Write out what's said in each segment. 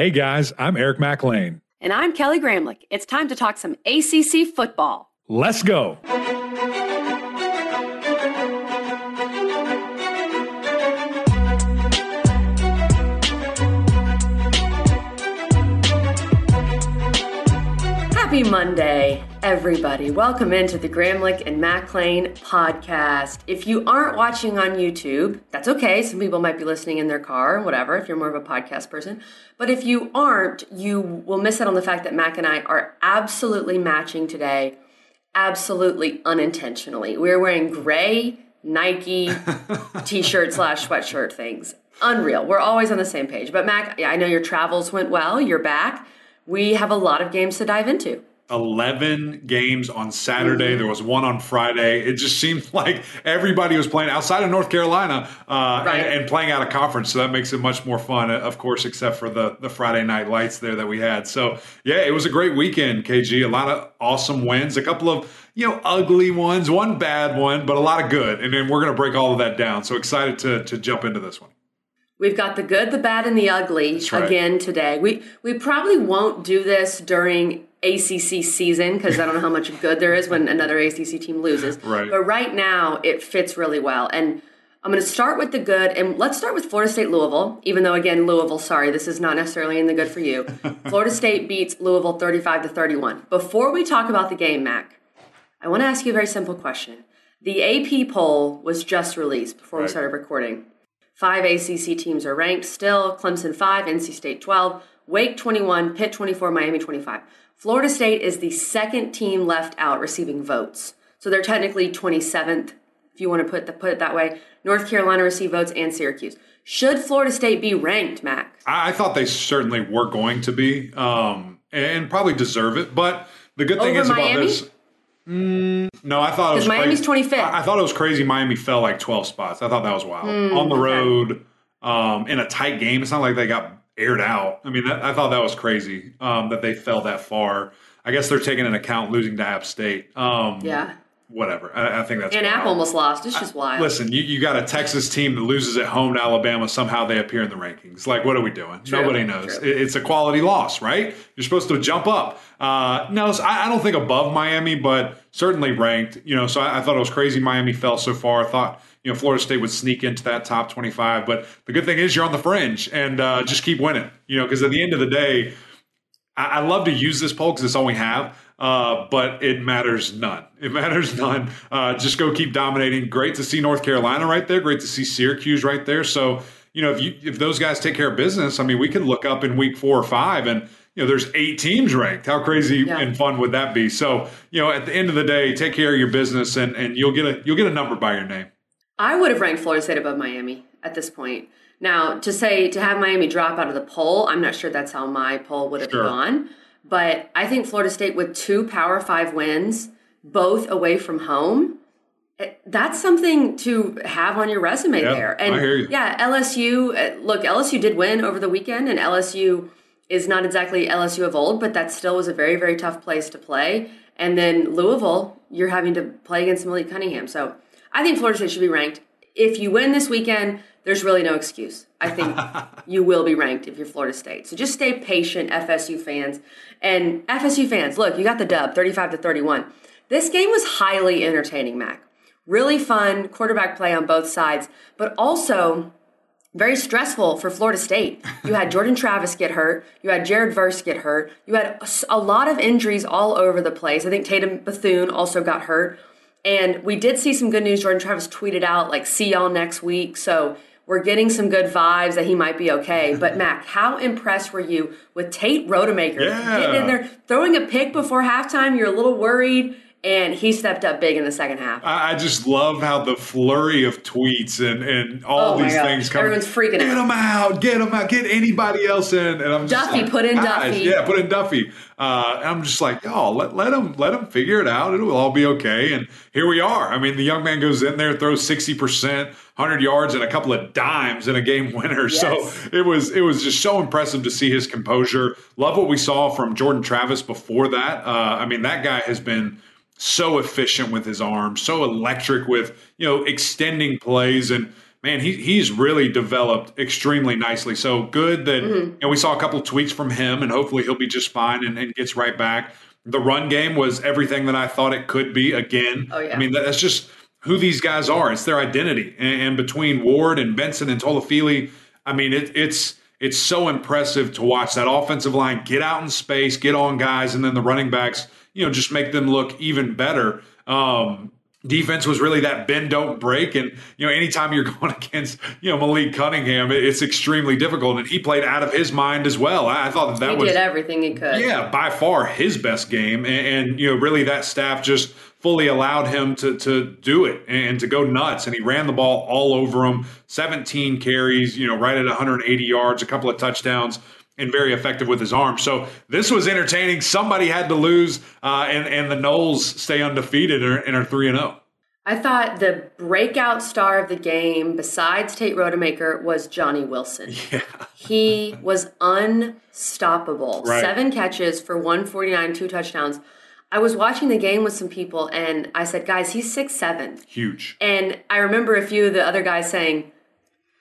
Hey guys, I'm Eric Mac Lain. And I'm Kelly Gramlich. It's time to talk some ACC football. Let's go. Happy Monday, everybody. Welcome into the Gramlich and Mac Lain podcast. If you aren't watching on YouTube, that's okay. Some people might be listening in their car, or whatever, if you're more of a podcast person. But if you aren't, you will miss out on the fact that Mac and I are absolutely matching today, absolutely unintentionally. We're wearing gray Nike t shirt slash sweatshirt things. Unreal. We're always on the same page. But Mac, I know your travels went well. You're back we have a lot of games to dive into. 11 games on Saturday. There was one on Friday. It just seemed like everybody was playing outside of North Carolina uh, right. and, and, playing out of conference. So that makes it much more fun, of course, except for the, the Friday night lights there that we had. So, yeah, it was a great weekend, KG. A lot of awesome wins, a couple of, you know, ugly ones, one bad one, but a lot of good. And then we're going to break all of that down. So excited to, to jump into this one. We've got the good, the bad, and the ugly right. again today. We we probably won't do this during ACC season because I don't know how much good there is when another ACC team loses. Right. But right now, it fits really well. And I'm going to start with the good, and let's start with Florida State Louisville. Even though, again, Louisville, sorry, this is not necessarily in the good for you. Florida State beats Louisville 35 to 31. Before we talk about the game, Mac, I want to ask you a very simple question. The AP poll was just released before right. we started recording. Five ACC teams are ranked still Clemson 5, NC State 12, Wake 21, Pitt 24, Miami 25. Florida State is the second team left out receiving votes. So they're technically 27th, if you want to put, the, put it that way. North Carolina received votes and Syracuse. Should Florida State be ranked, Mac? I, thought they certainly were going to be um, and probably deserve it. But the good thing Over is Miami? about this. Mm, no, I thought it was Miami's twenty fifth. I, I, thought it was crazy. Miami fell like twelve spots. I thought that was wild mm, on the okay. road um, in a tight game. It's not like they got aired out. I mean, that, I thought that was crazy um, that they fell that far. I guess they're taking an account losing to App State. Um, yeah whatever. I, I, think that's and wild. App almost lost. It's just wild. Listen, you, you got a Texas team that loses at home to Alabama. Somehow they appear in the rankings. Like, what are we doing? True, Nobody knows. It, it's a quality loss, right? You're supposed to jump up. Uh, no, I, I, don't think above Miami, but certainly ranked. You know, so I, I thought it was crazy. Miami fell so far. I thought you know Florida State would sneak into that top 25. But the good thing is you're on the fringe and uh, just keep winning. You know, because at the end of the day. I, love to use this poll because it's all we have uh, but it matters none. It matters none. Uh, just go keep dominating. Great to see North Carolina right there. Great to see Syracuse right there. So you know if you if those guys take care of business, I mean, we could look up in week four or five and. You know, there's eight teams ranked. How crazy yeah. and fun would that be? So, you know, at the end of the day, take care of your business, and, and you'll get a you'll get a number by your name. I would have ranked Florida State above Miami at this point. Now, to say to have Miami drop out of the poll, I'm not sure that's how my poll would have sure. gone. But I think Florida State with two Power Five wins, both away from home, eh, that's something to have on your resume yeah, there. And I hear you. yeah, LSU. Eh, look, LSU did win over the weekend, and LSU is not exactly LSU of old, but that still was a very, very tough place to play. And then Louisville, you're having to play against Malik Cunningham. So I think Florida State should be ranked. If you win this weekend, there's really no excuse. I think you will be ranked if you're Florida State. So just stay patient, FSU fans. And FSU fans, look, you got the dub, 35 to 31. This game was highly entertaining, Mac. Really fun quarterback play on both sides, but also very stressful for Florida State. You had Jordan Travis get hurt. You had Jared Verse get hurt. You had a lot of injuries all over the place. I think Tatum Bethune also got hurt. And we did see some good news. Jordan Travis tweeted out, like, see y'all next week. So we're getting some good vibes that he might be okay. But Mac, how impressed were you with Tate Rodemaker yeah. getting in there, throwing a pick before halftime? You're a little worried and he stepped up big in the second half. I just love how the flurry of tweets and, and all oh these things come. Everyone's freaking get out. Get them out, get them out, get anybody else in. And I'm just Duffy, like, put in Duffy. Yeah, put in Duffy. Uh, I'm just like, oh, let let him let him figure it out. It will all be okay. And here we are. I mean, the young man goes in there, throws sixty percent, hundred yards, and a couple of dimes in a game winner. Yes. So it was it was just so impressive to see his composure. Love what we saw from Jordan Travis before that. Uh, I mean, that guy has been so efficient with his arms, so electric with you know extending plays and man, he, he's really developed extremely nicely. So good that mm-hmm. you know, we saw a couple of tweets from him, and hopefully he'll be just fine and, and, gets right back. The run game was everything that I thought it could be again. Oh, yeah. I mean, that's just who these guys are. It's their identity. And, and between Ward and Benson and Toafili, I mean, it, it's it's so impressive to watch that offensive line get out in space, get on guys, and then the running backs, you know, just make them look even better. Um, defense was really that bend don't break. And you know anytime you're going against you know malik cunningham it's extremely difficult. And he played out of his mind as well. I, thought that that he was did everything he could. Yeah by far his best game. And, and, you know really that staff just fully allowed him to to do it and to go nuts. And he ran the ball all over him. 17 carries you know right at 180 yards a couple of touchdowns and very effective with his arm. So this was entertaining. Somebody had to lose, uh, and and the Noles stay undefeated and are three and zero. Oh. I thought the breakout star of the game, besides Tate Rodemaker, was Johnny Wilson. Yeah. he was unstoppable. Right. Seven catches for 149, two touchdowns. I was watching the game with some people and I said, guys, he's six seven. Huge. And I remember a few of the other guys saying,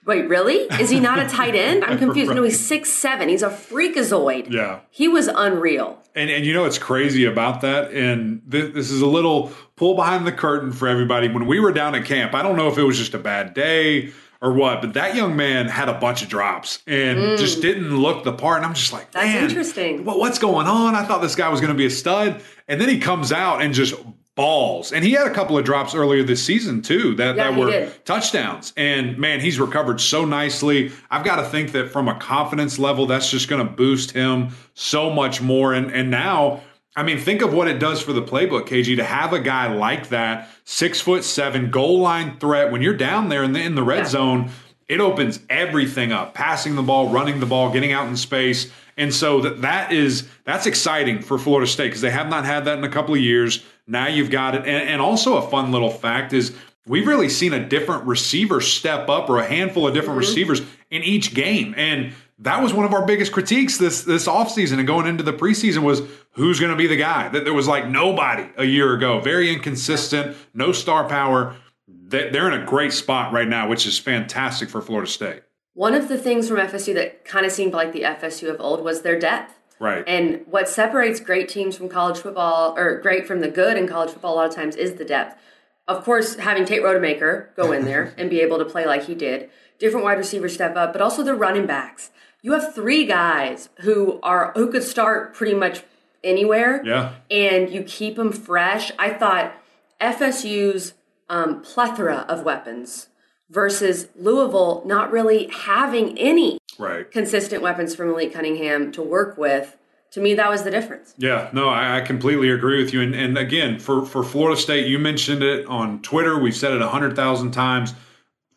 Wait, really? Is he not a tight end? I'm confused. right. No, he's six seven. He's a freakazoid. Yeah, he was unreal. And and you know what's crazy about that? And th- this is a little pull behind the curtain for everybody. When we were down at camp, I don't know if it was just a bad day or what, but that young man had a bunch of drops and mm. just didn't look the part. And I'm just like, that's interesting. What, what's going on? I thought this guy was going to be a stud, and then he comes out and just balls. And he had a couple of drops earlier this season too that, yeah, that were did. touchdowns. And man, he's recovered so nicely. I've got to think that from a confidence level, that's just going to boost him so much more. And and now, I mean, think of what it does for the playbook, KG, to have a guy like that, six foot seven, goal line threat. When you're down there in the in the red yeah. zone, it opens everything up. Passing the ball, running the ball, getting out in space. And so that that is that's exciting for Florida State because they have not had that in a couple of years. Now you've got it. And, and also a fun little fact is we've really seen a different receiver step up or a handful of different mm-hmm. receivers in each game. And that was one of our biggest critiques this this offseason and going into the preseason was who's going to be the guy. That there was like nobody a year ago. Very inconsistent, no star power. They're in a great spot right now, which is fantastic for Florida State. One of the things from FSU that kind of seemed like the FSU of old was their depth. Right. And what separates great teams from college football, or great from the good in college football, a lot of times is the depth. Of course, having Tate Rodemaker go in there and be able to play like he did, different wide receivers step up, but also the running backs. You have three guys who are who could start pretty much anywhere. Yeah. And you keep them fresh. I thought FSU's um, plethora of weapons versus Louisville not really having any right. consistent weapons from Malik Cunningham to work with. To me, that was the difference. Yeah, no, I, I completely agree with you. And, and again, for, for Florida State, you mentioned it on Twitter. We've said it 100,000 times.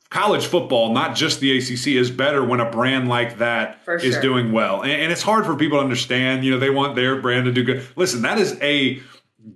College football, not just the ACC, is better when a brand like that is doing well. And, and it's hard for people to understand. You know, they want their brand to do good. Listen, that is a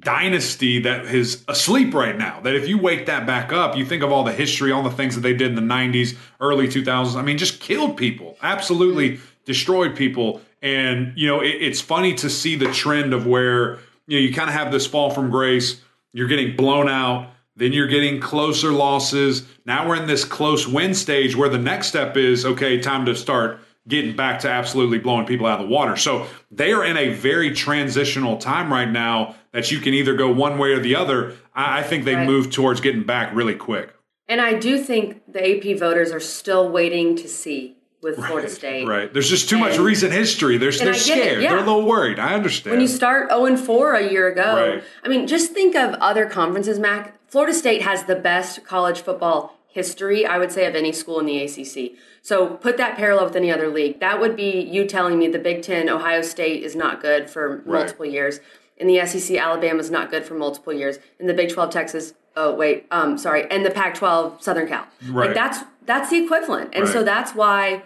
dynasty that is asleep right now. That if you wake that back up, you think of all the history, all the things that they did in the 90s, early 2000s. I mean, just killed people, absolutely destroyed people. And, you know, it, it's funny to see the trend of where, you know, you kind of have this fall from grace, you're getting blown out. Then you're getting closer losses. Now we're in this close win stage where the next step is okay, time to start getting back to absolutely blowing people out of the water. So they are in a very transitional time right now that you can either go one way or the other. I, think they right. move towards getting back really quick. And I do think the AP voters are still waiting to see with right, Florida State. Right. There's just too and, much recent history. They're, they're scared. Yeah. They're a little worried. I understand. When you start 0 and 4 a year ago, right. I mean, just think of other conferences, Mac. Florida State has the best college football history, I would say, of any school in the ACC. So put that parallel with any other league. That would be you telling me the Big Ten, Ohio State is not good for multiple years. In the SEC, Alabama is not good for multiple years. In the Big 12, Texas, oh wait, um, sorry, and the Pac-12, Southern Cal. Right. Like that's that's the equivalent, and right. so that's why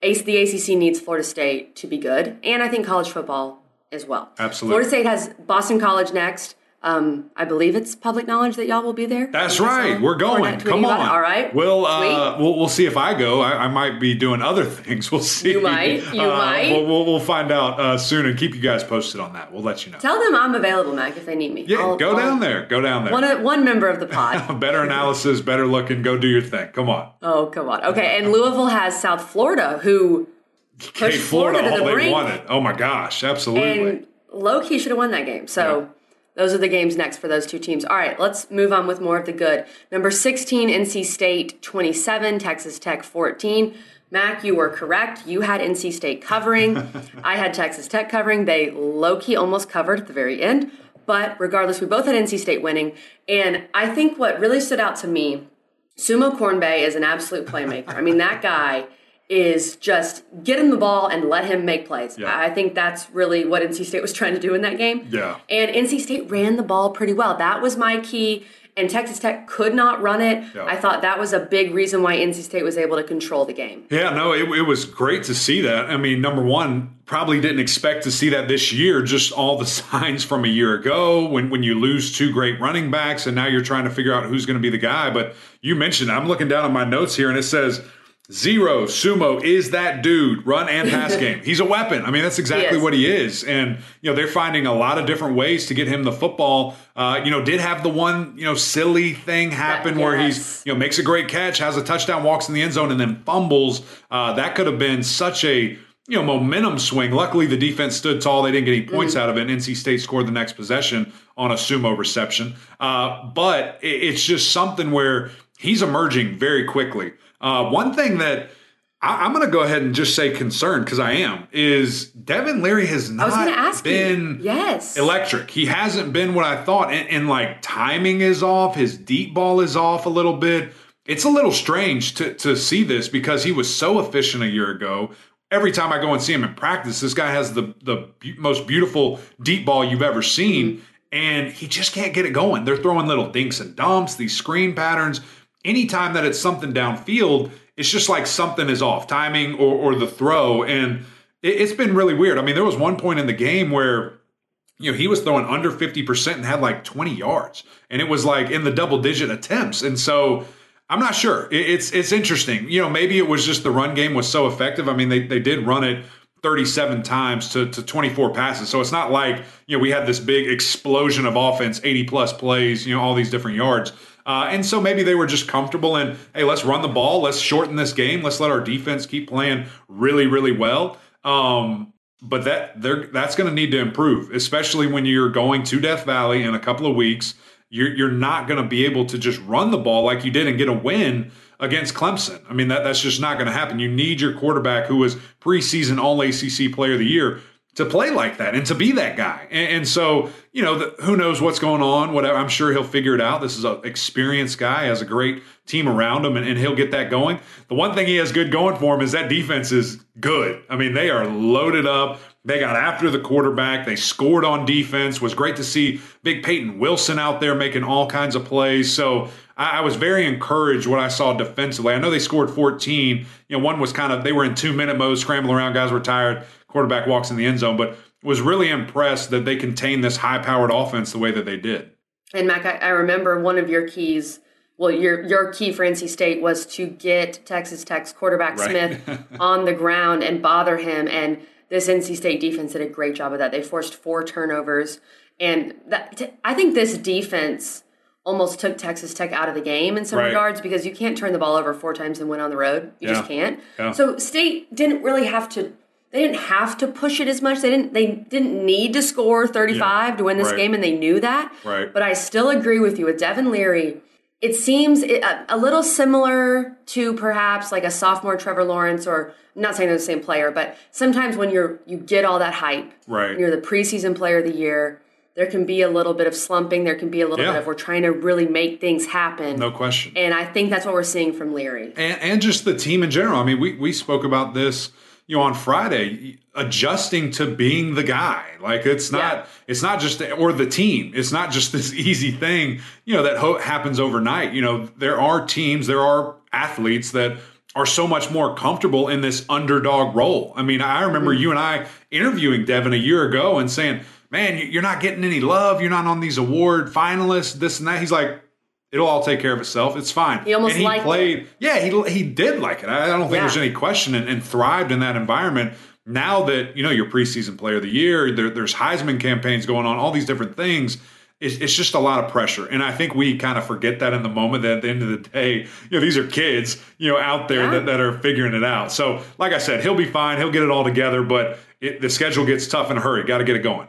the ACC needs Florida State to be good, and I think college football as well. Absolutely. Florida State has Boston College next. Um, I believe it's public knowledge that y'all will be there. That's right. We're going. Come on. All right. We'll, uh, we'll we'll see if I go. I, I, might be doing other things. We'll see. You might. You uh, might. We'll, we'll, we'll, find out uh, soon and keep you guys posted on that. We'll let you know. Tell them I'm available, Mac, if they need me. Yeah, I'll, go I'll, down there. Go down there. One one member of the pod. better analysis, better looking. Go do your thing. Come on. Oh, come on. Okay, and Louisville has South Florida, who pushed Florida, Florida to the brink. Oh my gosh, absolutely. And low key should have won that game. So. Yeah those are the games next for those two teams. All right, let's move on with more of the good. Number 16, NC State 27, Texas Tech 14. Mac, you were correct. You had NC State covering. I had Texas Tech covering. They low key almost covered at the very end. But regardless, we both had NC State winning. And I think what really stood out to me, Sumo-Karngbaye is an absolute playmaker. I mean, that guy is just get him the ball and let him make plays. Yeah. I think that's really what NC State was trying to do in that game. Yeah. And NC State ran the ball pretty well. That was my key. And Texas Tech could not run it. Yeah. I thought that was a big reason why NC State was able to control the game. Yeah, no, it, it was great to see that. I mean, number one, probably didn't expect to see that this year. Just all the signs from a year ago when when you lose two great running backs, and now you're trying to figure out who's going to be the guy. But you mentioned, I'm looking down at my notes here, and it says Zero Sumo is that dude, run and pass game. He's a weapon. I mean, that's exactly he what he is. And, you know, they're finding a lot of different ways to get him the football. Uh, you know, did have the one, you know, silly thing happen yes. where he's, you know, makes a great catch, has a touchdown, walks in the end zone, and then fumbles. Uh, that could have been such a, you know, momentum swing. Luckily, the defense stood tall. They didn't get any points mm. out of it. And NC State scored the next possession on a sumo reception. Uh, but it's just something where he's emerging very quickly. Uh, one thing that I, am going to go ahead and just say concerned because I am is Devin Leary has not been yes electric. He hasn't been what I thought, and, and like timing is off. His deep ball is off a little bit. It's a little strange to to see this because he was so efficient a year ago. Every time I go and see him in practice, this guy has the the most beautiful deep ball you've ever seen. Mm-hmm and he just can't get it going. They're throwing little dinks and dumps, these screen patterns anytime that it's something downfield, it's just like something is off, timing or, or the throw. And it, it's been really weird. I mean, there was one point in the game where you know, he was throwing under 50% and had like 20 yards. And it was like in the double digit attempts. And so I'm not sure. It's it's interesting. You know, maybe it was just the run game was so effective. I mean, they, they did run it 37 times to, to 24 passes. So it's not like, you know, we had this big explosion of offense, 80 plus plays, you know, all these different yards. Uh, and so maybe they were just comfortable and, hey, let's run the ball, let's shorten this game, let's let our defense keep playing really, really well. Um, but that that's going to need to improve, especially when you're going to Death Valley in a couple of weeks. You're, you're not going to be able to just run the ball like you did and get a win against Clemson. I mean, that, that's just not going to happen. You need your quarterback, who was preseason All ACC Player of the Year, to play like that and to be that guy. And, and so, you know, the, who knows what's going on, whatever. I'm sure he'll figure it out. This is an experienced guy, has a great team around him, and, and, he'll get that going. The one thing he has good going for him is that defense is good. I mean, they are loaded up. They got after the quarterback. They scored on defense. Was great to see Big Payton Wilson out there making all kinds of plays. So I, I was very encouraged what I saw defensively. I know they scored 14. You know, one was kind of they were in two minute mode, scrambling around. Guys were tired quarterback walks in the end zone, but was really impressed that they contained this high powered offense the way that they did. And Mac, I, I remember one of your keys. Well, your your key for NC State was to get Texas Tech's quarterback right. Smith on the ground and bother him. And this NC State defense did a great job of that. They forced four turnovers, and that, I think this defense almost took Texas Tech out of the game in some right. regards because you can't turn the ball over four times and win on the road. You yeah. just can't. Yeah. So State didn't really have to they didn't have to push it as much. They didn't they didn't need to score 35 yeah, to win this right. game and they knew that. Right. But I still agree with you with Devin Leary. It seems a, little similar to perhaps like a sophomore Trevor Lawrence or I'm not saying they're the same player, but sometimes when you're you get all that hype, right. you're the preseason player of the year, there can be a little bit of slumping. There can be a little yeah. bit of we're trying to really make things happen. No question. And I think that's what we're seeing from Leary. And, and just the team in general. I mean, we, we spoke about this you know on Friday adjusting to being the guy like it's not yeah. it's not just or the team it's not just this easy thing you know that ho- happens overnight you know there are teams there are athletes that are so much more comfortable in this underdog role i mean i remember mm-hmm. you and i interviewing devin a year ago and saying man, you're not getting any love. You're not on these award finalists, this and that. He's like, it'll all take care of itself. It's fine. He almost and he liked played. it. Yeah, he he did like it. I, I don't think Yeah. there's any question, and, and thrived in that environment. Now that you know your preseason player of the year, there, there's Heisman campaigns going on, all these different things. It's, it's just a lot of pressure, and I think we kind of forget that in the moment. That at the end of the day, you know, these are kids, you know, out there Yeah. that, that are figuring it out. So, like I said, he'll be fine. He'll get it all together, but it, the schedule gets tough in a hurry. Got to get it going.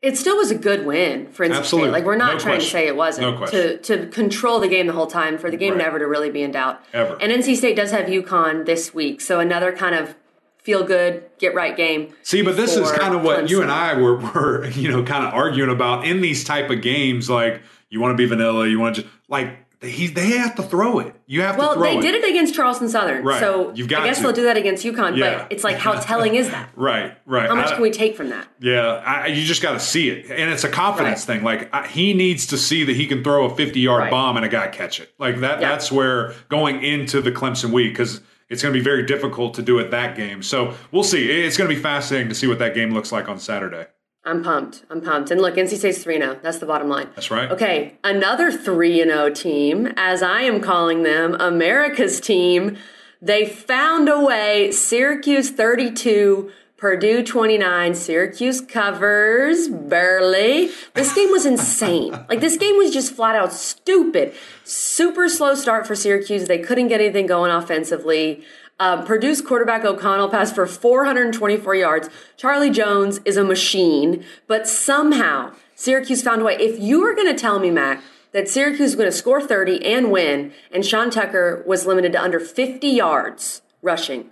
It still was a good win for NC Absolutely. State. Like we're not No trying question. to say it wasn't. No question. To to control the game the whole time, for the game Right. never to really be in doubt. Ever. And NC State does have UConn this week, so another kind of feel good, get right game. See, but this is kind of what you and I were, were, you know, kind of arguing about in these type of games. Like, you want to be vanilla, you want to just like he, they have to throw it. You have Well, to throw it. Well, they it. did it against Charleston Southern, Right. so You've got I guess to. they'll do that against UConn. Yeah. But it's like, how telling is that? Right, right. How much I- can we take from that? Yeah, I, you just got to see it, and it's a confidence Right. thing. Like I, he needs to see that he can throw a fifty-yard Right. bomb and a guy catch it. Like that. Yeah. That's where going into the Clemson week because it's going to be very difficult to do it that game. So we'll see. It's going to be fascinating to see what that game looks like on Saturday. I'm pumped. I'm pumped. And look, NC State's 3 0. That's the bottom line. That's right. Okay, another 3 0 team, as I am calling them, America's team. They found a way. Syracuse 32, Purdue 29. Syracuse covers barely. This game was insane. Like, this game was just flat out stupid. Super slow start for Syracuse. They couldn't get anything going offensively. Uh, Purdue's quarterback O'Connell passed for 424 yards. Charlie Jones is a machine, but somehow Syracuse found a way. If you were going to tell me, Mac, that Syracuse was going to score 30 and win, and Sean Tucker was limited to under 50 yards rushing,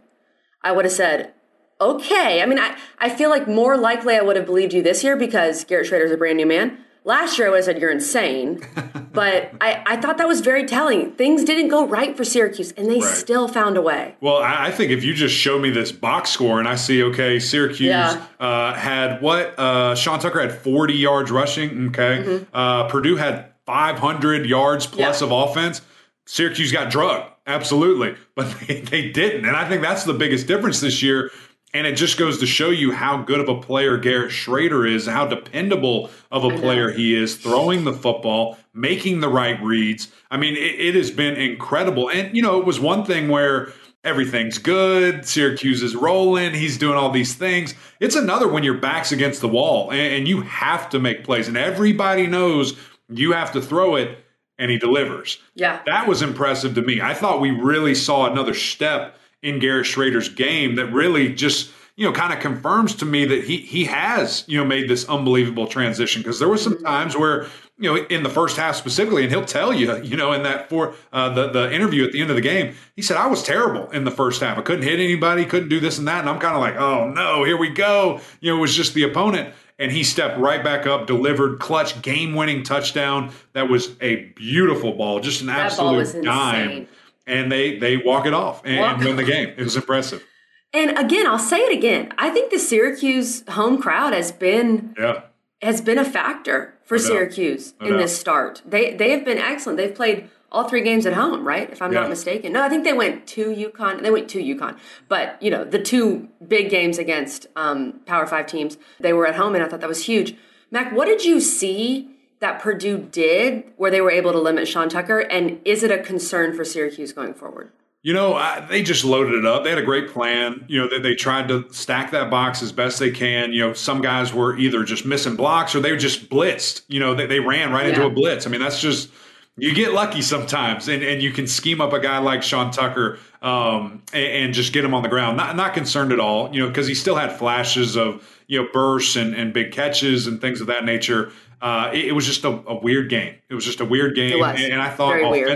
I would have said, okay. I mean, I, I feel like more likely I would have believed you this year because Garrett Shrader's a brand new man. Last year I would have said you're insane, but I, I thought that was very telling. Things didn't go right for Syracuse, and they Right. still found a way. Well, I I think if you just show me this box score and I see, okay, Syracuse Yeah. uh, had what? Uh, Sean Tucker had 40 yards rushing. Okay. Uh, Purdue had 500 yards plus Mm-hmm. Yeah. of offense. Syracuse got drugged. Absolutely. But they, they didn't. And I think that's the biggest difference this year. And it just goes to show you how good of a player Garrett Shrader is, how dependable of a player he is, throwing the football, making the right reads. I mean, it, it has been incredible. And, you know, it was one thing where everything's good, Syracuse is rolling, he's doing all these things. It's another when your back's against the wall and, and you have to make plays. And everybody knows you have to throw it, and he delivers. Yeah. That was impressive to me. I thought we really saw another step in Garrett Shrader's game that really just you know kind of confirms to me that he he has you know made this unbelievable transition because there were some mm-hmm. times where you know in the first half specifically and he'll tell you you know in that for uh, the the interview at the end of the game he said I was terrible in the first half I couldn't hit anybody couldn't do this and that and I'm kind of like oh no here we go you know it was just the opponent and he stepped right back up, delivered clutch game-winning touchdown. That was a beautiful ball, just an That absolute dime. And they they walk it off and, Walk and win the game. It was impressive. And again, I'll say it again. I think the Syracuse home crowd has been Yeah, has been a factor for. Syracuse No in doubt. this start. They they have been excellent. They've played all three games at home, right? If I'm Yeah. not mistaken. No, I think they went to UConn. They went to UConn, but you know the two big games against um, Power Five teams, they were at home, and I thought that was huge. Mac, what did you see that Purdue did where they were able to limit Sean Tucker, and is it a concern for Syracuse going forward? You know, I, they just loaded it up. They had a great plan. You know, they, they tried to stack that box as best they can. You know, some guys were either just missing blocks or they were just blitzed. You know, they, they ran right into a blitz. I mean, that's just you get lucky sometimes, and, and you can scheme up a guy like Sean Tucker um, and, and just get him on the ground. Not not concerned at all. You know, because he still had flashes of you know bursts and, and big catches and things of that nature. Uh, it, it was just a, a weird game. It was just a weird game, and, and I thought Very weird.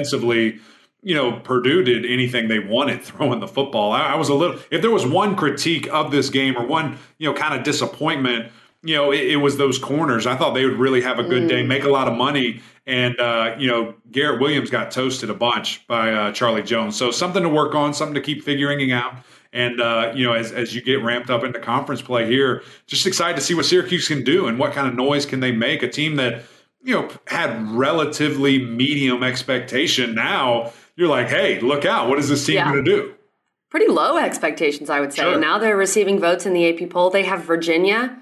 You know, Purdue did anything they wanted throwing the football. I, I was a little, if there was one critique of this game or one, you know, kind of disappointment, you know, it, it was those corners. I thought they would really have a good day, make a lot of money. And, uh, you know, Garrett Williams got toasted a bunch by uh, Charlie Jones. So something to work on, something to keep figuring out. And, uh, you know, as, as you get ramped up into conference play here, just excited to see what Syracuse can do and what kind of noise can they make. A team that, you know, had relatively medium expectation. Now you're like, hey, look out. What is this team Yeah. going to do? Pretty low expectations, I would say. Sure. Now they're receiving votes in the AP poll. They have Virginia.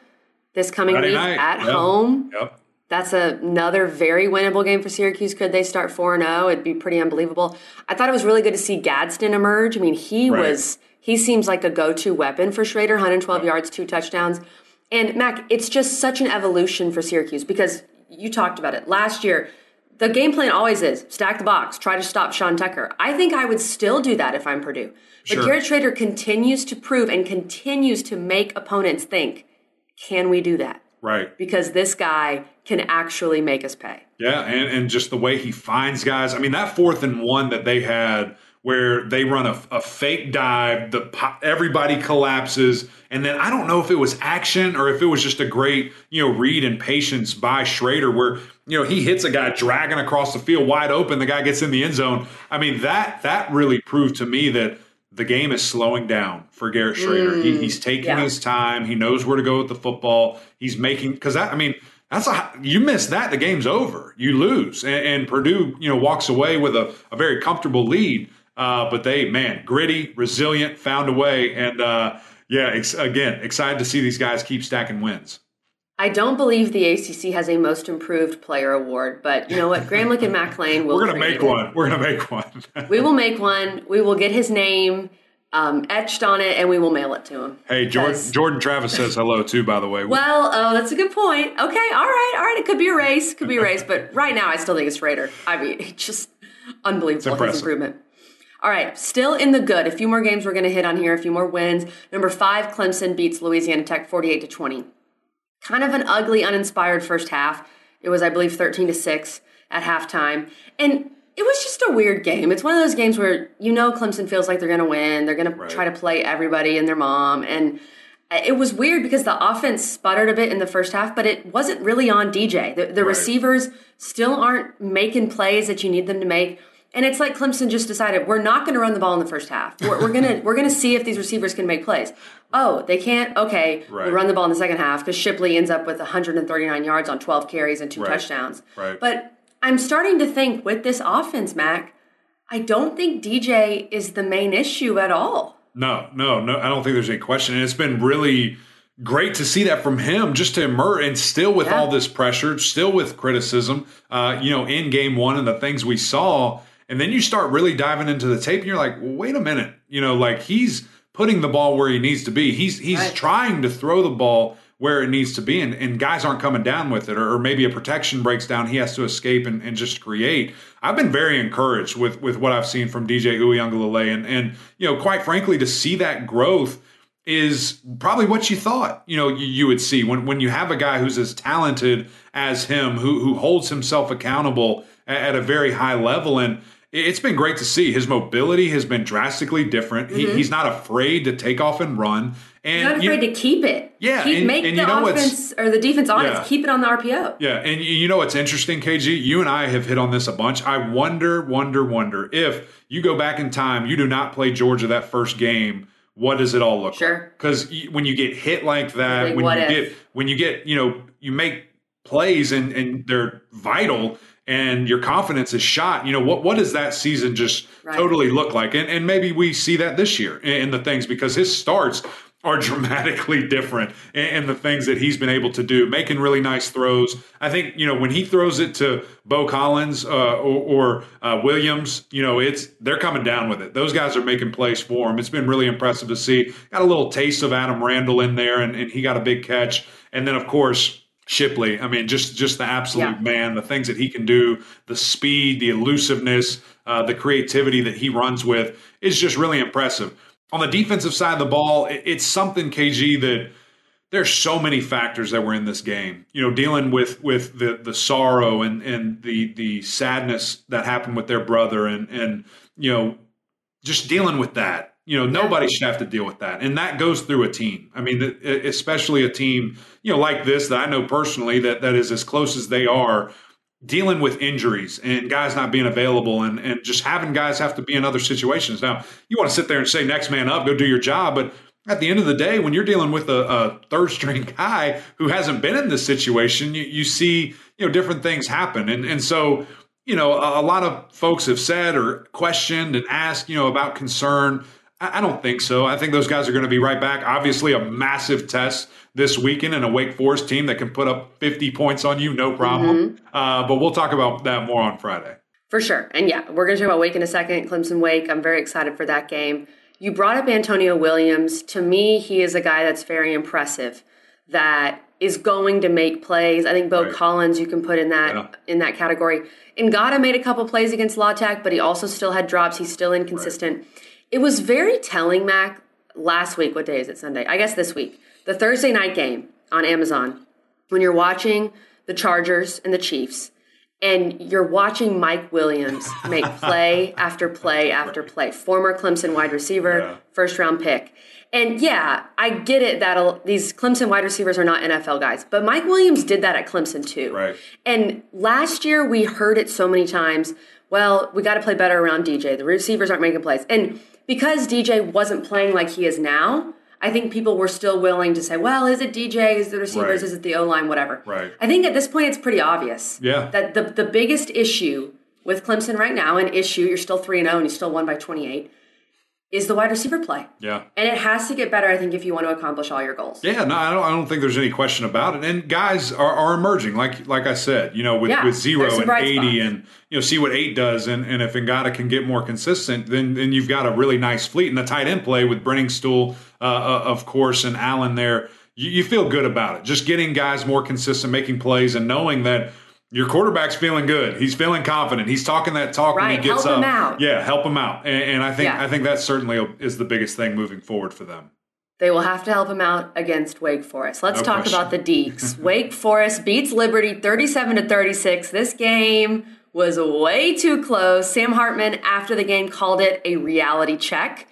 this coming Friday week night. at yep. home. Yep. That's another very winnable game for Syracuse. Could they start 4 0? It'd be pretty unbelievable. I thought it was really good to see Gadsden emerge. I mean, he right. was, he seems like a go to weapon for Shrader 112 right. yards, two touchdowns. And Mac, it's just such an evolution for Syracuse because you talked about it last year. The game plan always is stack the box, try to stop Sean Tucker. I think I would still do that if I'm Purdue. But sure. Garrett Shrader continues to prove and continues to make opponents think, can we do that? Right. Because this guy can actually make us pay. Yeah, and, and just the way he finds guys. I mean, that fourth and one that they had where they run a, a fake dive, the everybody collapses, and then I don't know if it was action or if it was just a great you know read and patience by Shrader where you know he hits a guy dragging across the field wide open, the guy gets in the end zone. I mean that that really proved to me that the game is slowing down for Garrett Shrader. Mm, he, he's taking yeah. his time. He knows where to go with the football. He's making because I mean that's a you miss that the game's over. You lose, and, and Purdue you know walks away with a, a very comfortable lead. Uh, but they man gritty, resilient, found a way, and uh, yeah, ex- again excited to see these guys keep stacking wins. I don't believe the ACC has a most improved player award, but you know what? Gramlich and Mac Lain will. We're going to make one. We're going to make one. we will make one. We will get his name um, etched on it, and we will mail it to him. Hey, Jordan, Jordan Travis says hello too. By the way. Well, oh, that's a good point. Okay, all right, all right. It could be a race. Could be a race, but right now, I still think it's Raider. I mean, it's just unbelievable his improvement. All right, still in the good. A few more games we're going to hit on here. A few more wins. Number five, Clemson beats Louisiana Tech forty-eight to twenty kind of an ugly, uninspired first half. It was, I believe, 13 to 6 at halftime. And it was just a weird game. It's one of those games where you know Clemson feels like they're going to win. They're going right. to try to play everybody and their mom. And it was weird because the offense sputtered a bit in the first half, but it wasn't really on DJ. The, the right. receivers still aren't making plays that you need them to make. And it's like Clemson just decided we're not going to run the ball in the first half. We're, we're gonna we're gonna see if these receivers can make plays. Oh, they can't. Okay, right. we run the ball in the second half because Shipley ends up with 139 yards on 12 carries and two right. touchdowns. Right. But I'm starting to think with this offense, Mac, I don't think DJ is the main issue at all. No, no, no. I don't think there's any question. And it's been really great to see that from him just to emerge and still with yeah. all this pressure, still with criticism, uh, you know, in game one and the things we saw and then you start really diving into the tape and you're like, well, wait a minute. You know, like he's putting the ball where he needs to be. He's he's right. trying to throw the ball where it needs to be and, and guys aren't coming down with it or, or, maybe a protection breaks down he has to escape and, and just create i've been very encouraged with with what i've seen from dj uiagalelei and and you know quite frankly to see that growth is probably what you thought you know you, you would see when when you have a guy who's as talented as him who who holds himself accountable at, at a very high level and it's been great to see. His mobility has been drastically different. Mm-hmm. He, he's not afraid to take off and run. And he's not afraid you, to keep it. Yeah, keep, and, make and the offense or the defense honest. Yeah. Keep it on the RPO. Yeah, and you know what's interesting, KG? You and I have hit on this a bunch. I wonder, wonder, wonder if you go back in time, you do not play Georgia that first game. What does it all look sure. like? Because when you get hit like that, like, when you if? get when you get you know you make plays and and they're vital and your confidence is shot, you know, what what does that season just right. totally look like? And and maybe we see that this year in, the things because his starts are dramatically different in, the things that he's been able to do, making really nice throws. I think you know when he throws it to Beaux Collins uh, or, or uh, Williams, you know it's they're coming down with it. Those guys are making plays for him. It's been really impressive to see. Got a little taste of Adam Randall in there, and, and he got a big catch. And then of course Shipley. I mean, just just the absolute yeah. man, the things that he can do, the speed, the elusiveness, uh, the creativity that he runs with is just really impressive. On the defensive side of the ball, it's something KG that there's so many factors that were in this game. You know, dealing with with the the sorrow and and the the sadness that happened with their brother, and and you know, just dealing with that you know, nobody should have to deal with that. And that goes through a team. I mean, especially a team, you know, like this that I know personally that that is as close as they are dealing with injuries and guys not being available and, and just having guys have to be in other situations. Now, you want to sit there and say, next man up, go do your job. But at the end of the day, when you're dealing with a, a third string guy who hasn't been in this situation, you, you see, you know, different things happen. And, and so, you know, a, a lot of folks have said or questioned and asked, you know, about concern I don't think so. I think those guys are going to be right back. Obviously, a massive test this weekend and a Wake Forest team that can put up 50 points on you, no problem. Mm-hmm. Uh, but we'll talk about that more on Friday. For sure. And yeah, we're going to talk about Wake in a second, Clemson Wake. I'm very excited for that game. You brought up Antonio Williams. To me, he is a guy that's very impressive that is going to make plays. I think Beau right. Collins you can put in that yeah. in that category. Ngata made a couple plays against La Tech, but he also still had drops. He's still inconsistent. Right. It was very telling, Mac, last week. What day is it? Sunday. I guess this week. The Thursday night game on Amazon. When you're watching the Chargers and the Chiefs, and you're watching Mike Williams make play after play after play. Former Clemson wide receiver, yeah. first round pick. And yeah, I get it that these Clemson wide receivers are not NFL guys, but Mike Williams did that at Clemson too. Right. And last year we heard it so many times. Well, we got to play better around DJ. The receivers aren't making plays, and because DJ wasn't playing like he is now, I think people were still willing to say, well, is it DJ? Is the receivers? Right. Is it the O line? Whatever. Right. I think at this point it's pretty obvious. Yeah. That the the biggest issue with Clemson right now, an issue, you're still three and zero, oh and you still won by 28 is the wide receiver play. Yeah. And it has to get better, I think, if you want to accomplish all your goals. Yeah, no, I don't, I don't think there's any question about it. And guys are, are emerging, like like I said, you know, with, yeah, with zero and 80 spots. and, you know, see what eight does. And, and if Ngata can get more consistent, then, then you've got a really nice fleet. And the tight end play with Briningstool, uh, uh, of course, and Allen there, you, you feel good about it. Just getting guys more consistent, making plays, and knowing that – your quarterback's feeling good. He's feeling confident. He's talking that talk right. when he gets help up. Him out. Yeah, help him out. And, and I think yeah. I think that certainly is the biggest thing moving forward for them. They will have to help him out against Wake Forest. Let's no talk question. about the Deacs. Wake Forest beats Liberty 37 to 36. This game was way too close. Sam Hartman after the game called it a reality check.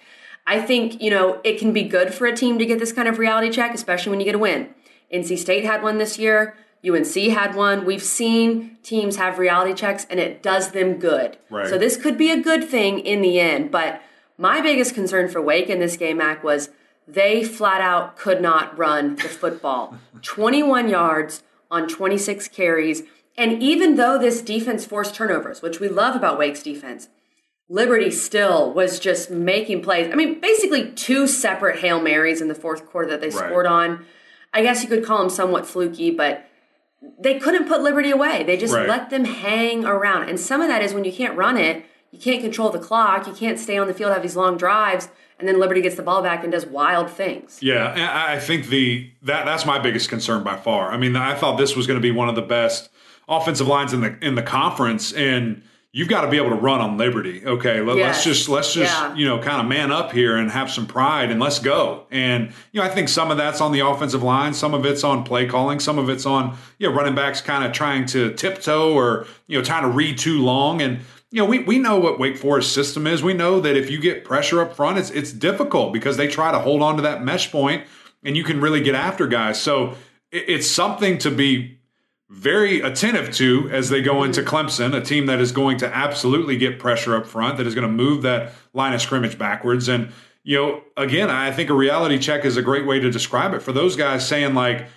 I think, you know, it can be good for a team to get this kind of reality check, especially when you get a win. NC State had one this year. UNC had one. We've seen teams have reality checks and it does them good. Right. So this could be a good thing in the end. But my biggest concern for Wake in this game, Mac, was they flat out could not run the football. 21 yards on 26 carries. And even though this defense forced turnovers, which we love about Wake's defense, Liberty still was just making plays. I mean, basically two separate Hail Marys in the fourth quarter that they right. scored on. I guess you could call them somewhat fluky, but they couldn't put Liberty away. They just right. let them hang around. And some of that is when you can't run it, you can't control the clock, you can't stay on the field, have these long drives, and then Liberty gets the ball back and does wild things. Yeah, I think the that that's my biggest concern by far. I mean, I thought this was going to be one of the best offensive lines in the in the conference and you've got to be able to run on Liberty. Okay, let, us just let's just yeah. you know kind of man up here and have some pride and let's go. And you know, I think some of that's on the offensive line, some of it's on play calling, some of it's on you know running backs kind of trying to tiptoe or you know trying to read too long. And you know, we, we know what Wake Forest system is. We know that if you get pressure up front, it's it's difficult because they try to hold on to that mesh point and you can really get after guys. So it, it's something to be very attentive to as they go into Clemson, a team that is going to absolutely get pressure up front, that is going to move that line of scrimmage backwards. And, you know, again, I think a reality check is a great way to describe it for those guys saying, like,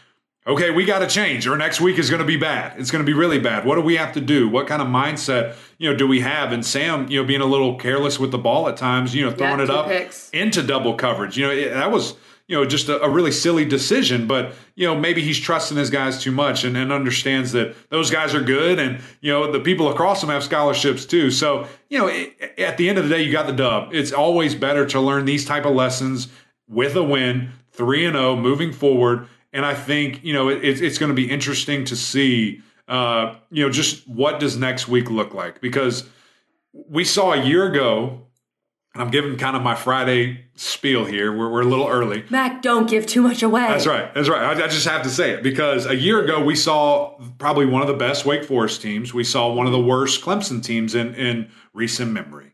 okay, we got to change, or next week is going to be bad. It's going to be really bad. What do we have to do? What kind of mindset, you know, do we have? And Sam, you know, being a little careless with the ball at times, you know, throwing yeah, it up picks. into double coverage. You know, it, that was – you know, just a, a, really silly decision. But, you know, maybe he's trusting his guys too much and, and understands that those guys are good. And, you know, the people across them have scholarships too. So, you know, it, at the end of the day, you got the dub. It's always better to learn these type of lessons with a win, 3 and 0 moving forward. And I think, you know, it, it's going to be interesting to see, uh, you know, just what does next week look like? Because we saw a year ago I'm giving kind of my Friday spiel here. We're, we're a little early. Mac, don't give too much away. That's right. That's right. I, I, just have to say it because a year ago we saw probably one of the best Wake Forest teams. We saw one of the worst Clemson teams in, in recent memory.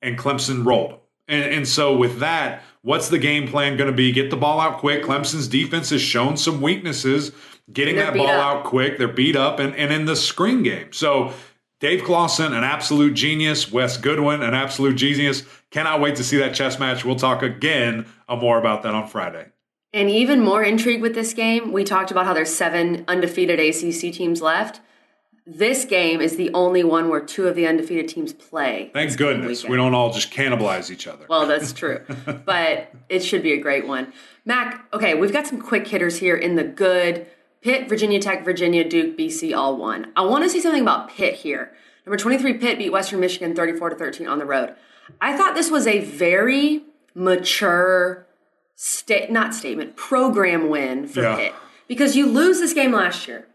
And Clemson rolled. And, and so with that, what's the game plan going to be? Get the ball out quick. Clemson's defense has shown some weaknesses getting that ball up. out quick. They're beat up and, and in the screen game. So Dave Clawson, an absolute genius. Wes Goodwin, an absolute genius. Cannot wait to see that chess match. We'll talk again uh, more about that on Friday. And even more intrigue with this game, we talked about how there's seven undefeated ACC teams left. this game is the only one where two of the undefeated teams play. Thank goodness we don't all just cannibalize each other. Well, that's true, but it should be a great one. Mac, okay, we've got some quick hitters here in the good. Pitt, Virginia Tech, Virginia, Duke, BC, all won. I want to say something about Pitt here. Number 23, Pitt beat Western Michigan 34 to 13 on the road. I thought this was a very mature state, not statement, program win for yeah. Pitt because you lose this game last year.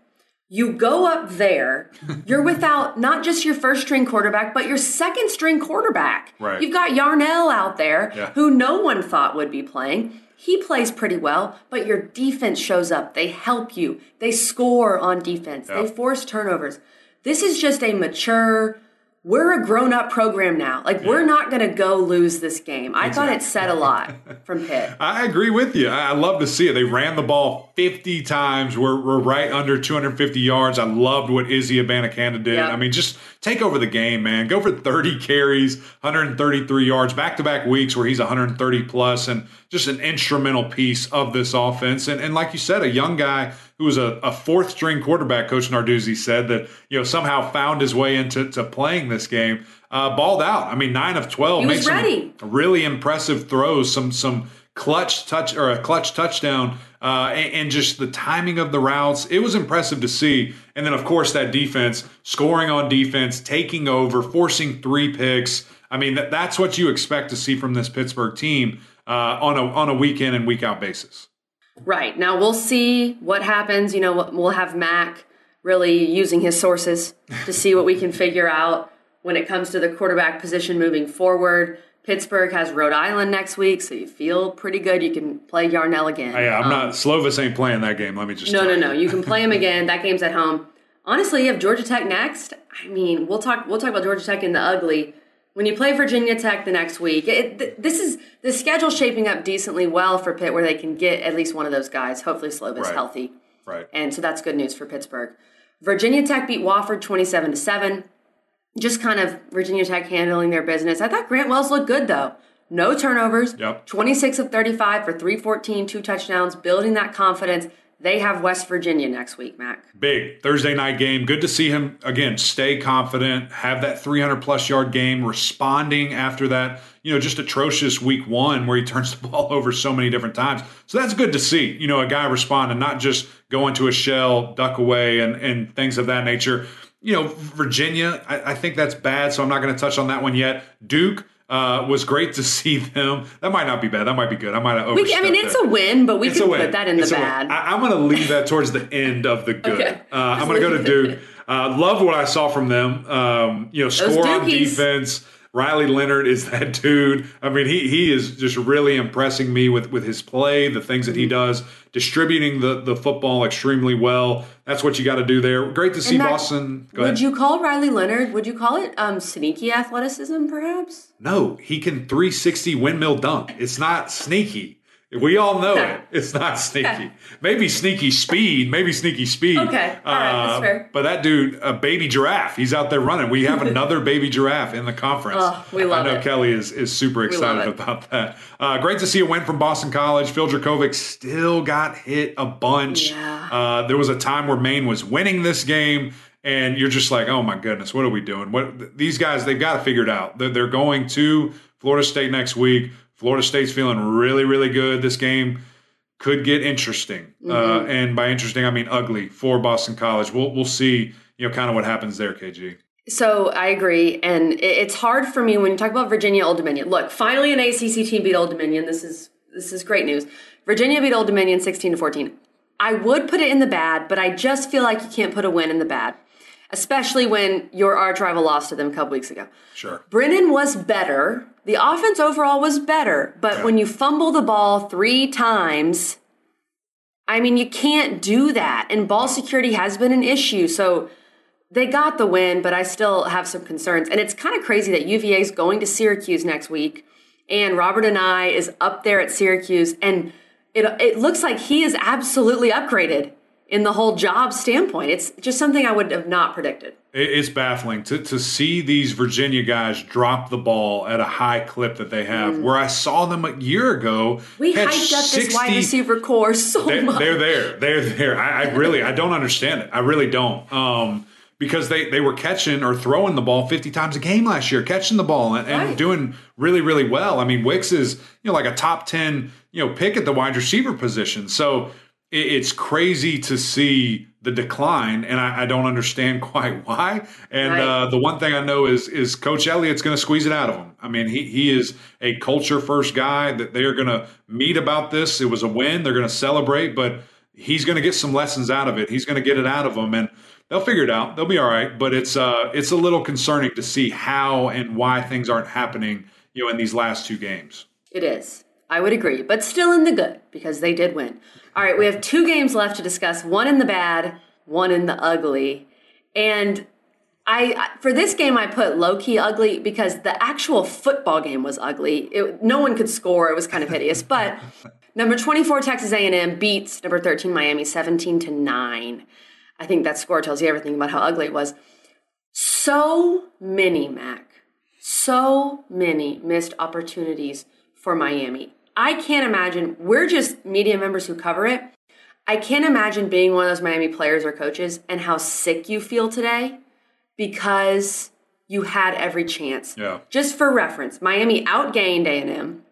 You go up there, you're without not just your first string quarterback, but your second string quarterback. Right. You've got Yarnell out there yeah. who no one thought would be playing. He plays pretty well, but your defense shows up. They help you. They score on defense. They force turnovers. This is just a mature, we're a grown up program now. Like, yeah. we're not going to go lose this game. I exactly. thought it said a lot from Pitt. I agree with you. I love to see it. They ran the ball 50 times. We're, we're right under 250 yards. I loved what Izzy Abanikanda did. Yep. I mean, just take over the game, man. Go for 30 carries, 133 yards, back to back weeks where he's 130 plus, and just an instrumental piece of this offense. And, and like you said, a young guy who was a, a fourth string quarterback, Coach Narduzzi said that you know somehow found his way into to playing this game. Uh, balled out. I mean, nine of twelve. He was ready. really impressive throws. Some some clutch touch or a clutch touchdown, uh, and, and, just the timing of the routes. It was impressive to see. And then of course that defense scoring on defense, taking over, forcing three picks. I mean, that, that's what you expect to see from this Pittsburgh team uh, on a on a week in and week out basis. Right. Now we'll see what happens. You know, we'll have Mac really using his sources to see what we can figure out when it comes to the quarterback position moving forward. Pittsburgh has Rhode Island next week, so you feel pretty good. You can play Yarnell again. Yeah, I'm um, not. Slovis ain't playing that game. Let me just. No, no, you. no. You can play him again. That game's at home. Honestly, you have Georgia Tech next. I mean, we'll talk. We'll talk about Georgia Tech in the ugly when you play Virginia Tech the next week, it, this is the schedule shaping up decently well for Pitt, where they can get at least one of those guys. Hopefully, Slovis right. healthy, right? And so that's good news for Pittsburgh. Virginia Tech beat Wofford twenty-seven to seven. Just kind of Virginia Tech handling their business. I thought Grant Wells looked good though. No turnovers. Yep. 26 of 35 for 314, two touchdowns, building that confidence. They have West Virginia next week, Mac. Big Thursday night game. Good to see him again stay confident, have that 300 plus yard game, responding after that, you know, just atrocious week one where he turns the ball over so many different times. So that's good to see, you know, a guy respond and not just go into a shell, duck away, and, and things of that nature. You know, Virginia, I, I think that's bad, so I'm not going to touch on that one yet. Duke, uh, was great to see them. That might not be bad. That might be good. I might have over. I mean, it's that. a win, but we it's can put that in it's the bad. I, am going to leave that towards the end of the good. Okay. Uh, I'm going to go to Duke. Uh, love what I saw from them. Um, you know, score on defense. Riley Leonard is that dude. I mean, he he is just really impressing me with with his play, the things that he mm-hmm. does, distributing the the football extremely well. That's what you got to do there. Great to see that, Boston. Go would ahead. you call Riley Leonard? Would you call it um, sneaky athleticism, perhaps? No, he can 360 windmill dunk. It's not sneaky. We all know it. It's not sneaky. Okay. Maybe sneaky speed. Maybe sneaky speed. Okay. All right. That's uh, fair. But that dude, a baby giraffe, he's out there running. We have another baby giraffe in the conference. Oh, we love I know it. Kelly is, is super excited about that. Uh, great to see a win from Boston College. Phil Jurkovec still got hit a bunch. Yeah. Uh, there was a time where Maine was winning this game and you're just like, oh my goodness, what are we doing? What these guys? They've got to figure it out. They're, they're going to Florida State next week. Florida State's feeling really, really good. This game could get interesting, uh, mm-hmm. uh, and by interesting I mean ugly for Boston College. We'll we'll see, you know, kind of what happens there, KG. So I agree, and it's hard for me when you talk about Virginia Old Dominion. Look, finally an ACC team beat Old Dominion. This is this is great news. Virginia beat Old Dominion sixteen to fourteen. I would put it in the bad, but I just feel like you can't put a win in the bad especially when your arch rival lost to them a couple weeks ago. Sure. Brennan was better. The offense overall was better, but yeah. when you fumble the ball three times, I mean, you can't do that. And ball security has been an issue. So they got the win, but I still have some concerns. And it's kind of crazy that UVA is going to Syracuse next week, and Robert Anae is up there at Syracuse, and it, it looks like he is absolutely upgraded in the whole job standpoint. It's just something I would have not predicted. It's baffling to, to see these Virginia guys drop the ball at a high clip that they have. Mm. Where I saw them a year ago, we hyped up 60, this wide receiver corps so they're, much. They're there. They're there. I, I really, I don't understand it. I really don't. Um, because they, they were catching or throwing the ball 50 times a game last year, catching the ball and, and Right. doing really, really well. I mean, Wicks is, you know, like a top 10, you know, pick at the wide receiver position. So it's crazy to see the decline, and I, I don't understand quite why. And Right. uh, the one thing I know is is Coach Elliott's going to squeeze it out of him. I mean, he he is a culture first guy that they are going to meet about this. It was a win. They're going to celebrate, but he's going to get some lessons out of it. He's going to get it out of them, and they'll figure it out. They'll be all right. But it's uh it's a little concerning to see how and why things aren't happening. You know, in these last two games. It is. I would agree, but still in the good because they did win. All right, we have two games left to discuss one in the bad, one in the ugly. And I for this game I put low key ugly because the actual football game was ugly. It, no one could score. It was kind of hideous. But number 24 Texas A&M beats number 13 Miami 17 to 9. I think that score tells you everything about how ugly it was. So many, Mac, so many missed opportunities for Miami. I can't imagine, we're just media members who cover it. I can't imagine being one of those Miami players or coaches and how sick you feel today because you had every chance. Yeah. Just for reference, Miami outgained A&M.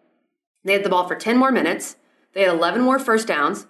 They had the ball for 10 more minutes. They had 11 more first downs.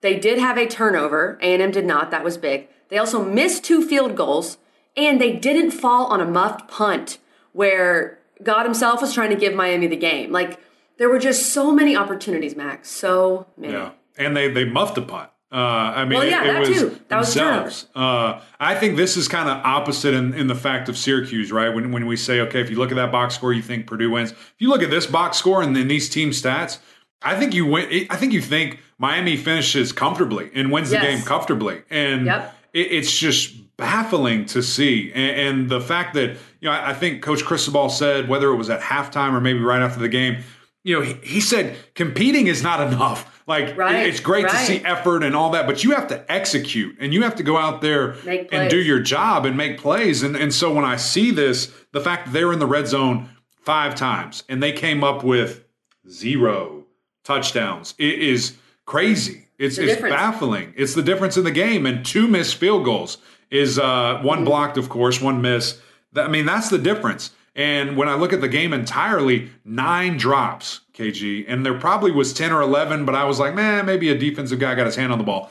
They did have a turnover. A&M did not. That was big. They also missed two field goals, and they didn't fall on a muffed punt where God himself was trying to give Miami the game. Like there were just so many opportunities, Max. So many. Yeah, and they they muffed a punt. Uh, I mean, Well, yeah, it, it that was too. That was themselves. Uh, I think this is kind of opposite in, in the fact of Syracuse, right? When when we say, okay, if you look at that box score, you think Purdue wins. If you look at this box score and then these team stats, I think you win. I think you think Miami finishes comfortably and wins the game comfortably, and Yep. it, it's just baffling to see. And, and the fact that you know, I, I think Coach Cristobal said whether it was at halftime or maybe right after the game, you know, he, he said competing is not enough. Like Right, it's great to see effort and all that, but you have to execute and you have to go out there and do your job and make plays. And and so when I see this, the fact that they're in the red zone five times and they came up with zero touchdowns, it is crazy. It's, it's difference. baffling. It's the difference in the game. And two missed field goals is uh, one Mm-hmm. blocked, of course, one miss. I mean, that's the difference. And when I look at the game entirely, nine drops, KG, and there probably was 10 or 11, but I was like, man, maybe a defensive guy got his hand on the ball.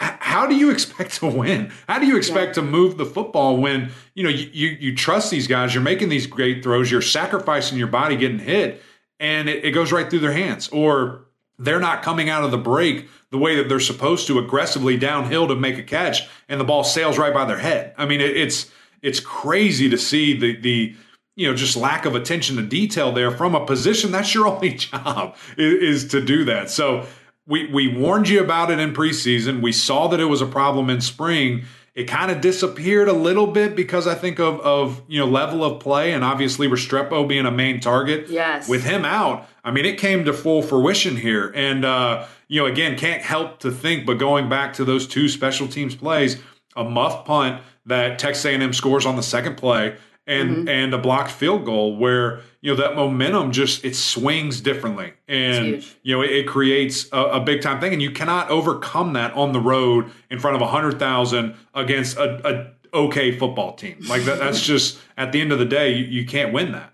H- How do you expect to win? How do you expect to move the football when you know you, you you trust these guys? You're making these great throws. You're sacrificing your body getting hit, and it, it goes right through their hands. Or they're not coming out of the break the way that they're supposed to aggressively downhill to make a catch, and the ball sails right by their head. I mean, it, it's it's crazy to see the the you know just lack of attention to detail there from a position that's your only job is, is to do that. So we we warned you about it in preseason. We saw that it was a problem in spring. It kind of disappeared a little bit because I think of of you know level of play and obviously Restrepo being a main target. Yes. With him out, I mean it came to full fruition here. And uh, you know again can't help to think, but going back to those two special teams plays, a muff punt that Texas A&M scores on the second play. And, Mm-hmm. and a blocked field goal where you know that momentum just it swings differently and you know, it, it creates a, a big time thing, and you cannot overcome that on the road in front of a hundred thousand against a, a okay football team. Like that, that's just at the end of the day, you, you can't win that.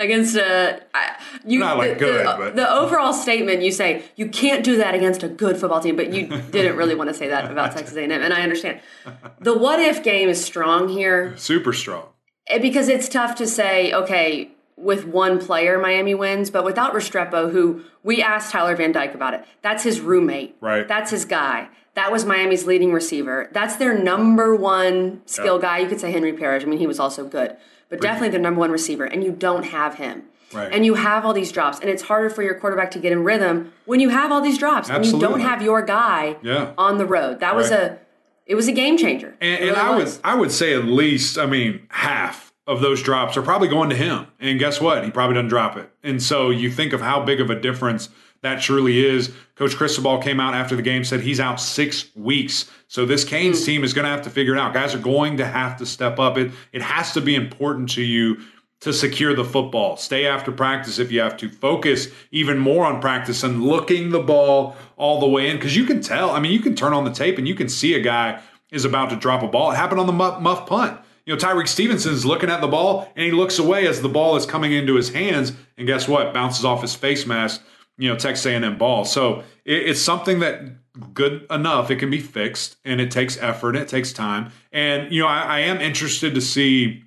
against a I- you Not like the, good, the, but- the overall statement you say you can't do that against a good football team but you didn't really want to say that about Texas A&M and I understand the what if game is strong here Super strong. Eh, because it's tough to say okay with one player Miami wins but without Restrepo who we asked Tyler Van Dyke about it that's his roommate Right. that's his guy that was Miami's leading receiver that's their number one skill Yep. guy you could say Henry Parrish I mean he was also good but definitely their number one receiver and you don't have him Right. and you have all these drops, and it's harder for your quarterback to get in rhythm when you have all these drops and you don't have your guy Yeah. on the road. That was a, it was a game changer. And, really I would was. I would say at least I mean half of those drops are probably going to him. And guess what? He probably doesn't drop it. And so you think of how big of a difference that truly is. Coach Cristobal came out after the game said he's out six weeks. So this Canes Hmm. team is going to have to figure it out. Guys are going to have to step up. It it has to be important to you to secure the football. Stay after practice if you have to. Focus even more on practice and looking the ball all the way in because you can tell. I mean, you can turn on the tape and you can see a guy is about to drop a ball. It happened on the muff, muff punt. You know, Tyrique Stevenson's looking at the ball and he looks away as the ball is coming into his hands, and guess what? Bounces off his face mask. You know, Texas A&M ball. So it, it's something that good enough it can be fixed, and it takes effort, and it takes time. And you know, I, I am interested to see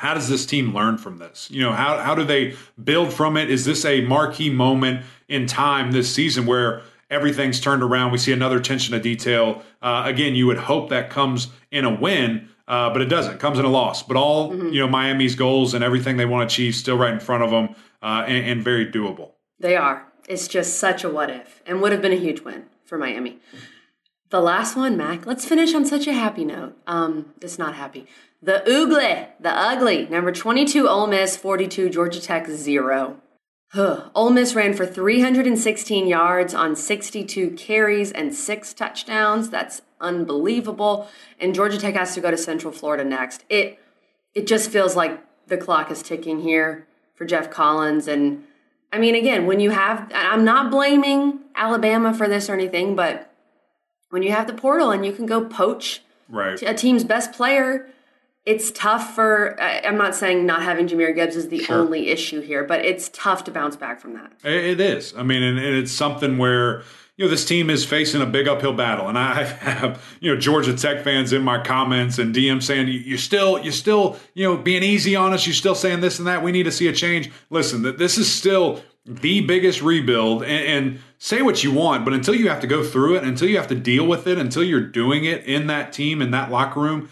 how does this team learn from this? You know, how how do they build from it? Is this a marquee moment in time this season where everything's turned around? We see another attention to detail. Uh, again, you would hope that comes in a win, uh, but it doesn't. It comes in a loss. But all mm-hmm. you know, Miami's goals and everything they want to achieve still right in front of them, uh, and, and very doable. They are. It's just such a what if, and would have been a huge win for Miami. The last one, Mac. Let's finish on such a happy note. Um, it's not happy. The Ugly, the ugly, number 22 Ole Miss, 42 Georgia Tech, 0. Huh. Ole Miss ran for 316 yards on 62 carries and six touchdowns. That's unbelievable. And Georgia Tech has to go to Central Florida next. It it just feels like the clock is ticking here for Geoff Collins. And I mean, again, when you have, I'm not blaming Alabama for this or anything, but when you have the portal and you can go poach right. a team's best player it's tough for i'm not saying not having Jahmyr Gibbs is the sure. only issue here but it's tough to bounce back from that. It is. I mean and, it's something where you know this team is facing a big uphill battle. And i have you know georgia tech fans in my comments and dm saying you're still you're still you know being easy on us you're still saying this and that. We need to see a change. Listen that this is still the biggest rebuild. And, and say what you want but until you have to go through it until you have to deal with it until you're doing it in that team in that locker room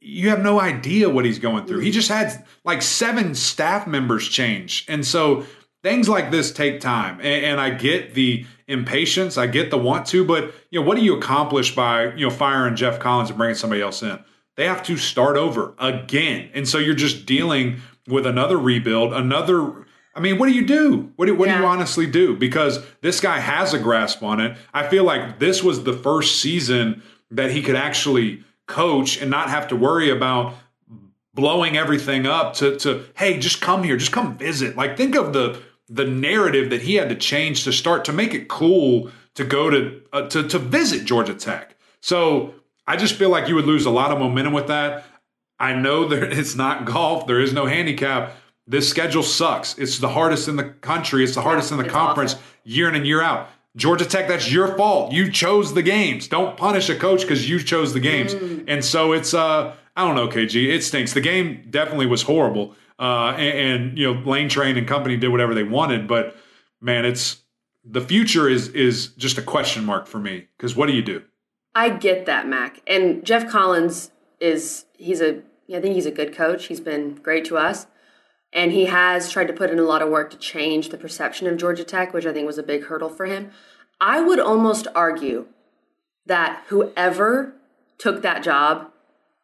you have no idea what he's going through. He just had like seven staff members change. And so things like this take time. And, and, I get the impatience, I get the want to, but you know, what do you accomplish by, you know, firing Geoff Collins and bringing somebody else in? They have to start over again. And so you're just dealing with another rebuild, another I mean, what do you do? What do, what yeah. do you honestly do? Because this guy has a grasp on it. I feel like this was the first season that he could actually coach and not have to worry about blowing everything up to to hey just come here just come visit like think of the the narrative that he had to change to start to make it cool to go to uh, to to visit Georgia Tech so I just feel like you would lose a lot of momentum with that I know that it's not golf there is no handicap this schedule sucks it's the hardest in the country it's the hardest in the conference awful. year in and year out Georgia Tech, that's your fault. You chose the games. Don't punish a coach because you chose the games. Mm. And so it's, uh, I don't know, KG. It stinks. The game definitely was horrible. Uh, and, and, you know, Lane Train and company did whatever they wanted. But man, it's the future is is just a question mark for me. Because what do you do? I get that, Mac. And Geoff Collins is he's a I think he's a good coach. He's been great to us. And he has tried to put in a lot of work to change the perception of Georgia Tech, which I think was a big hurdle for him. I would almost argue that whoever took that job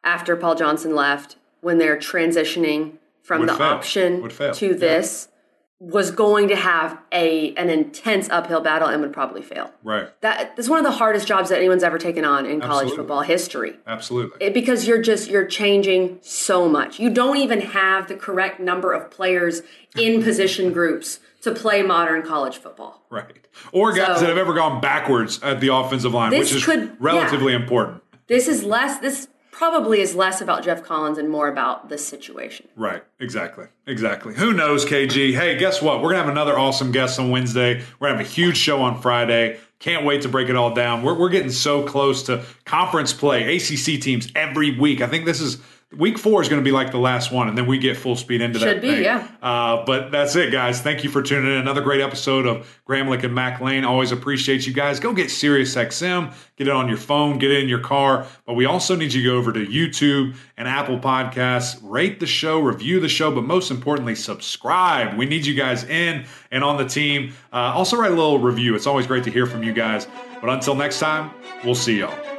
after Paul Johnson left, when they're transitioning from would the fail. option to this, was going to have a an intense uphill battle and would probably fail. Right. That that's one of the hardest jobs that anyone's ever taken on in college football history. Absolutely. It, because you're just you're changing so much. You don't even have the correct number of players in position groups to play modern college football. Right. Or guys so, that have ever gone backwards at the offensive line, which is could, relatively yeah. important. This is less this probably is less about Geoff Collins and more about this situation. Right. Exactly. Exactly. Who knows, KG? Hey, guess what? We're going to have another awesome guest on Wednesday. We're going to have a huge show on Friday. Can't wait to break it all down. We're, we're getting so close to conference play, ACC teams every week. I think this is Week four is going to be like the last one, and then we get full speed into Should that. Should be, yeah. Uh, but that's it, guys. Thank you for tuning in. Another great episode of Gramlich and Mac Lain. Always appreciate you guys. Go get SiriusXM, get it on your phone, get it in your car. But we also need you to go over to YouTube and Apple Podcasts, rate the show, review the show, but most importantly, subscribe. We need you guys in and on the team. Uh, also, write a little review. It's always great to hear from you guys. But until next time, we'll see y'all.